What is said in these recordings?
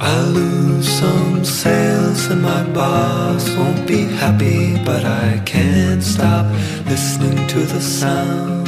I lose some sales and my boss won't be happy, but I can't stop listening to the sound.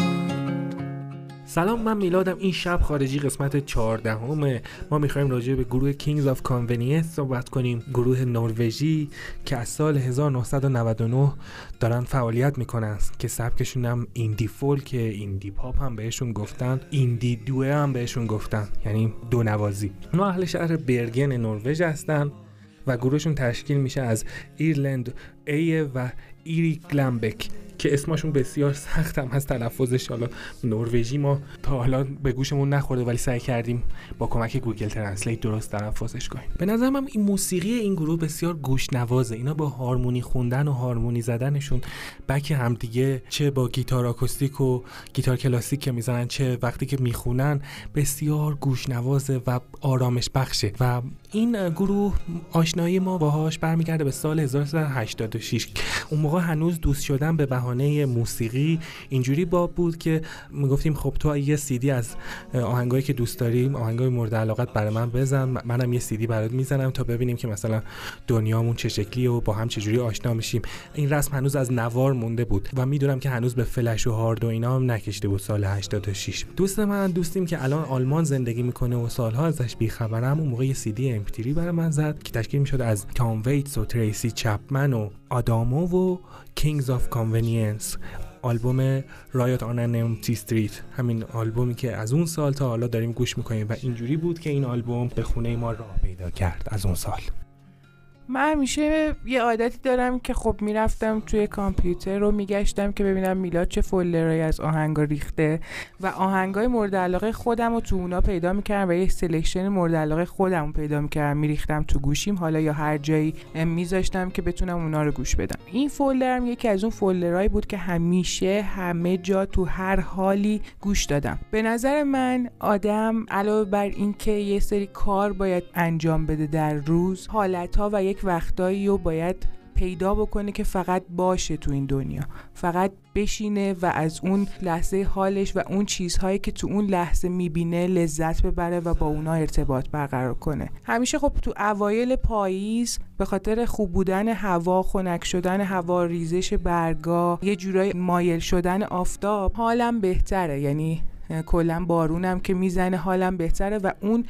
سلام من میلادم. این شب خارجی قسمت 14 همه ما می‌خوایم راجع به گروه Kings of Convenience صحبت کنیم. گروه نروژی که از سال 1999 دارن فعالیت می‌کنن که سبکشون هم ایندی فولک ایندی پاپ هم بهشون گفتن. ایندی دوه هم بهشون گفتن. یعنی دو نوازی. اونا اهل شهر برگن نروژ هستن و گروهشون تشکیل میشه از Erlend Øye و Eirik Glambek که اسمشون بسیار سخت هم هست تلفظش. حالا نروژی ما تا حالا به گوشمون نخورده ولی سعی کردیم با کمک Google Translate درست تلفظش کنیم. به نظر من این موسیقی این گروه بسیار گوش نوازه اینا با هارمونی خوندن و هارمونی زدنشون با همدیگه چه با گیتار آکوستیک و گیتار کلاسیک که می‌زنن چه وقتی که می‌خونن بسیار گوش نوازه و آرامش بخشه. و این گروه آشنایی ما باهاش برمیگرده به سال 1986 اون موقع هنوز دوست شدن به بهانه موسیقی اینجوری باب بود که می‌گفتیم خب تو یه سیدی از آهنگایی که دوست داریم آهنگای مورد علاقت برای من بزن. منم یه سیدی برات می‌زنم تا ببینیم که مثلا دنیامون چه شکلیه و با هم چجوری آشنا میشیم. این رسم هنوز از نوار مونده بود و می‌دونم که هنوز به فلش و هارد و اینا هم نکشیده بود سال 86 دوست من دوستیم که الان آلمان زندگی می‌کنه و سالها ازش بیخبرم اون موقع یه سیدی امپتری برای من زد که تشکیل می‌شد از تام ویتس و تریسی چپمن و آدامو و Kings of Convenience آلبوم Riot on an Empty Street همین آلبومی که از اون سال تا حالا داریم گوش می‌کنیم و اینجوری بود که این آلبوم به خونه ما راه پیدا کرد از اون سال. من همیشه یه عادتی دارم که خب می‌رفتم توی کامپیوتر رو میگشتم که ببینم میلاد چه folder ایی از آهنگا ریخته و آهنگای مورد علاقه خودم رو تو اونا پیدا می‌کردم و یه selection مورد علاقه خودم رو پیدا می‌کردم. میریختم تو گوشیم حالا یا هر جایی میذاشتم که بتونم اونا رو گوش بدم. این folder م یکی از اون folder هایی بود که همیشه همه جا تو هر حالی گوش دادم. به نظر من آدم علاوه بر اینکه یه سری کار باید انجام بده در روز حالتها و یک وقتایی رو باید پیدا بکنه که فقط باشه تو این دنیا. فقط بشینه و از اون لحظه حالش و اون چیزهایی که تو اون لحظه می‌بینه لذت ببره و با اونا ارتباط برقرار کنه. همیشه خب تو اوایل پاییز به خاطر خوب بودن هوا خنک شدن هوا ریزش برگا یه جورای مایل شدن آفتاب حالم بهتره. یعنی کلا بارونم که می‌زنه حالم بهتره و اون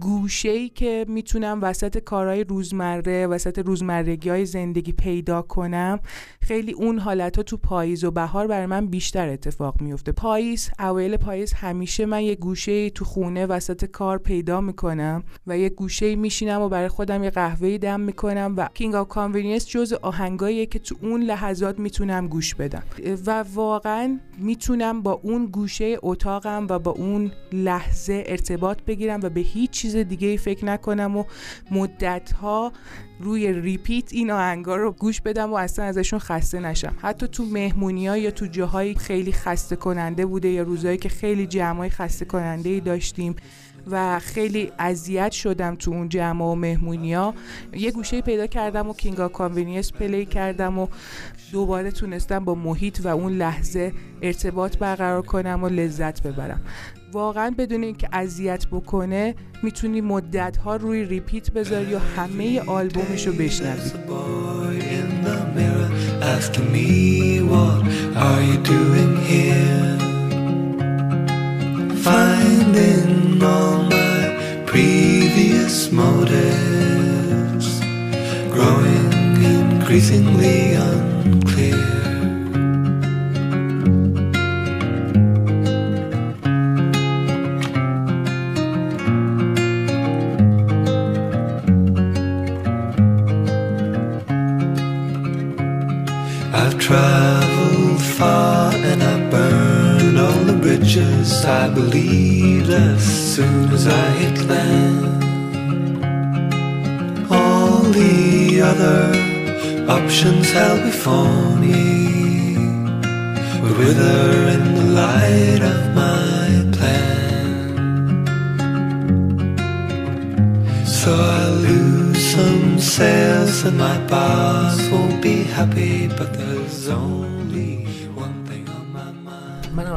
گوشه ای که می‌تونم وسط کارهای روزمره وسط روزمرگی های زندگی پیدا کنم خیلی اون حالت ها تو پاییز و بهار برای من بیشتر اتفاق میفته پاییز اوایل پاییز همیشه من یه گوشه تو خونه وسط کار پیدا می‌کنم و یه گوشه میشینم و برای خودم یه قهوه دم می‌کنم و King of Convenience جز آهنگاییه که تو اون لحظات می‌تونم گوش بدم. و واقعا می‌تونم با اون گوشه اتاقم و با اون لحظه ارتباط بگیرم و به هیچ چیز دیگه فکر نکنم و مدت ها روی repeat این آهنگا رو گوش بدم و اصلا ازشون خسته نشم. حتی تو مهمونی ها یا تو جاهایی خیلی خسته کننده بوده یا روزایی که خیلی جمعای خسته کننده ای داشتیم و خیلی اذیت شدم تو اون جمع و مهمونی ها یه گوشه پیدا کردم و Kings of Convenience play کردم و دوباره تونستم با محیط و اون لحظه ارتباط برقرار کنم و لذت ببرم. واقعا بدون اینکه اذیت بکنه می‌تونی مدت ها روی ریپیت بذاری یا همه آلبومش رو بشنوی Finding all my previous motives growing increasingly unclear. I've traveled far and I burned bridges I believed as soon as I hit land. All the other options held me would wither in the light of my plan. So I lose some sails and my boss won't be happy, but there's only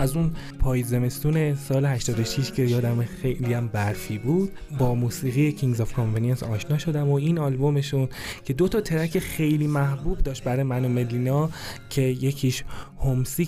از اون پاییز زمستون سال 86 که یادم خیلی هم برفی بود با موسیقی Kings of Convenience آشنا شدم و این آلبومشون که دو تا track خیلی محبوب داشت برای من و ملینا که یکیش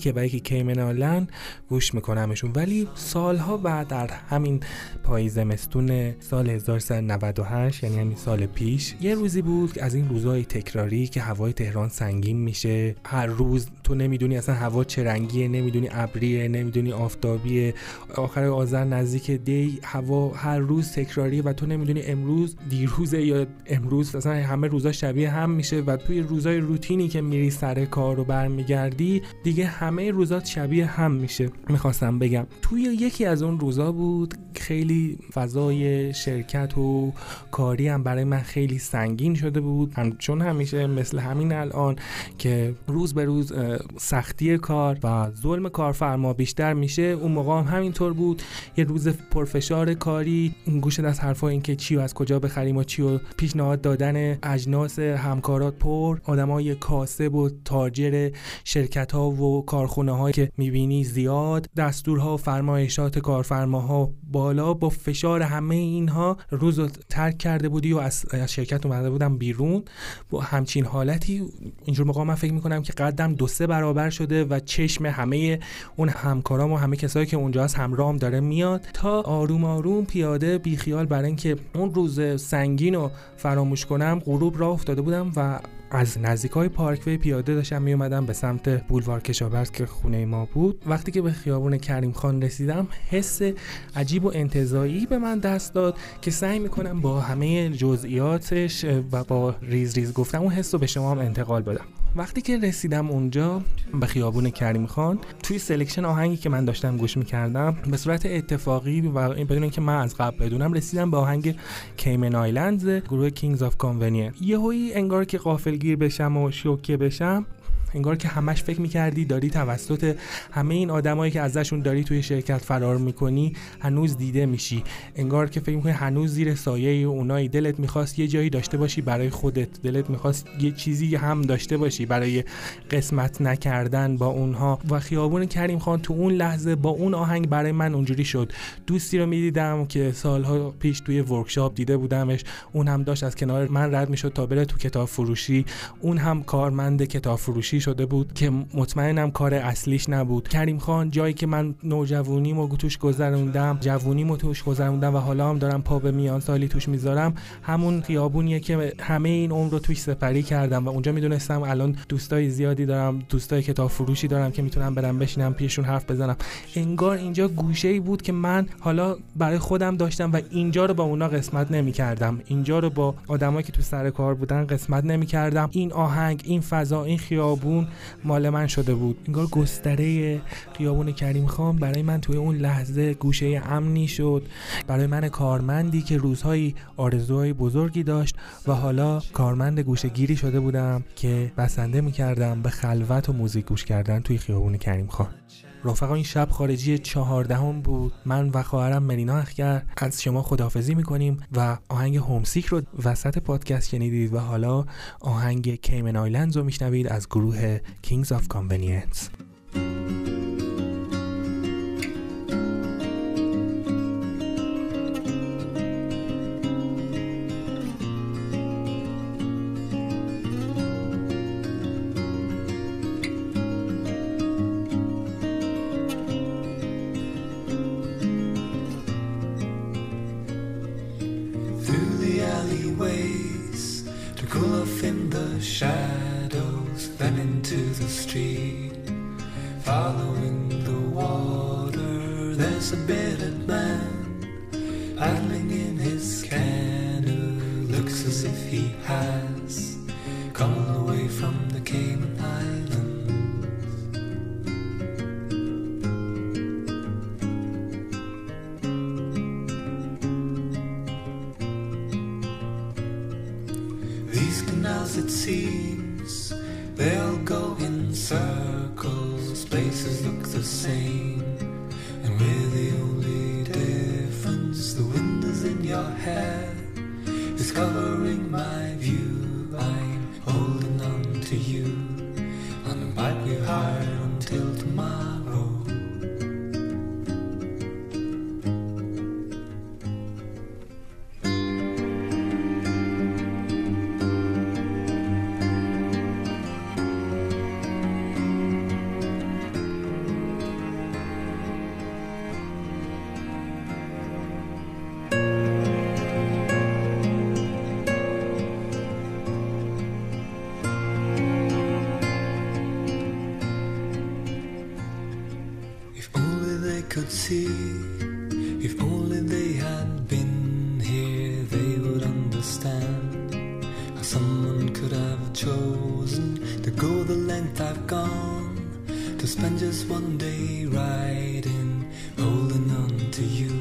که و یکی Cayman Islands گوش میکنمشون. ولی سالها بعد در همین پاییز زمستون سال 1398 یعنی همین سال پیش یه روزی بود از این روزهای تکراری که هوای تهران سنگین میشه هر روز تو نمی‌دونی اصلا هوا چه رنگیه نمی‌دونی ابریه نمی‌دونی آفتابیه. آخر آذر نزدیک دی هوا هر روز تکراریه و تو نمی‌دونی امروز دیروزه یا امروز. اصلا همه روزا شبیه هم میشه و توی روزای روتینی که میری سر کار رو برمیگردی دیگه همه روزات شبیه هم میشه. می‌خواستم بگم توی یکی از اون روزا بود خیلی فضای شرکت و کاری هم برای من خیلی سنگین شده بود. هم چون همیشه مثل همین الان که روز به روز سختی کار و ظلم کارفرما بیشتر میشه. اون موقع هم همینطور بود. یه روز پرفشار کاری. گوش از حرفا این که چی و از کجا بخریم و چی و پیشنهاد دادن اجناس همکارات پر. آدمای کاسب و تاجر شرکت ها و کارخونه هایی که می‌بینی زیاد. دستورها و فرمایشات کارفرماها بالا. با فشار همه اینها روز رو ترک کرده بودی و از شرکت اومده بودم بیرون. با همچین حالتی. اینجور موقع من فکر می‌کنم که قدم دو سه برابر شده و چشم همه اون همکارام و همه کسایی که اونجا از همرام داره میاد تا آروم آروم پیاده بیخیال برای اینکه اون روز سنگین رو فراموش کنم غروب راه افتاده بودم و از نزدیک های پارکوی پیاده داشتم می اومدم به سمت بولوار کشاورز که خونه ما بود. وقتی که به خیابون کریم خان رسیدم حس عجیب و انتظایی به من دست داد که سعی می‌کنم با همه جزئیاتش و با ریز ریز گفتم اون حس رو به شما هم انتقال بدم. وقتی که رسیدم اونجا به خیابون کریم خان توی selection آهنگی که من داشتم گوش می‌کردم به صورت اتفاقی و بدون اینکه من از قبل بدونم رسیدم به آهنگ Cayman Islands گروه Kings of Convenience یهویی انگار که غافلگیر بشم و شوکه بشم. انگار که همش فکر می‌کردی داری توسط همه این آدمایی که ازشون داری توی شرکت فرار می‌کنی هنوز دیده میشی. انگار که فکر می‌کنی هنوز زیر سایه اونایی. دلت می‌خواست یه جایی داشته باشی برای خودت. دلت می‌خواست یه چیزی هم داشته باشی برای قسمت نکردن با اونها. و خیابون کریم خان تو اون لحظه با اون آهنگ برای من اونجوری شد. دوستی رو می‌دیدم که سالها پیش توی ورکشاپ دیده بودمش. اون هم داشت از کنار من رد می‌شد تا بره تو کتاب فروشی اون هم کارمند کتاب فروشی شده بود که مطمئنم کار اصلیش نبود. کریم خان جایی که من نوجوانیمو توش گذروندم جوونیمو توش گذروندم و حالا هم دارم پا به میان سالی توش می‌ذارم همون خیابونیه که همه این عمر رو توش سپری کردم و اونجا می‌دونستم الان دوستای زیادی دارم دوستای کتاب فروشی دارم که می‌تونم برم بشینم پیشون حرف بزنم. انگار اینجا گوشه ای بود که من حالا برای خودم داشتم و اینجا رو با اونا قسمت نمی‌کردم. اینجا رو با آدمایی که تو سر کار بودن قسمت نمی‌کردم. این آهنگ این فضا این خیابون خیابون مال من شده بود. انگار گستره خیابون کریم خان برای من توی اون لحظه گوشه امنی شد. برای من کارمندی که روزهایی آرزوهای بزرگی داشت و حالا کارمند گوشه گیری شده بودم که بسنده می‌کردم به خلوت و موزیک گوش کردن توی خیابون کریم خان. رفقا این شب خارجی چهاردهم بود. من و خواهرم ملینا اخگر از شما خدافزی می‌کنیم و آهنگ هومسیک رو وسط پادکست شنیدید و حالا آهنگ کیمن آیلندز رو میشنوید از گروه and into the street. Following the water, there's a bearded man paddling in his canoe. Looks as if he has come all the way from the Cayman Islands. These canals at sea They'll go in circles, places look the same. And we're the only difference, the wind is in your hair. It's covering my view, I'm holding on to you. On a bike we hire until tomorrow. see. If only they had been here, they would understand how someone could have chosen to go the length I've gone to spend just one day riding, holding on to you.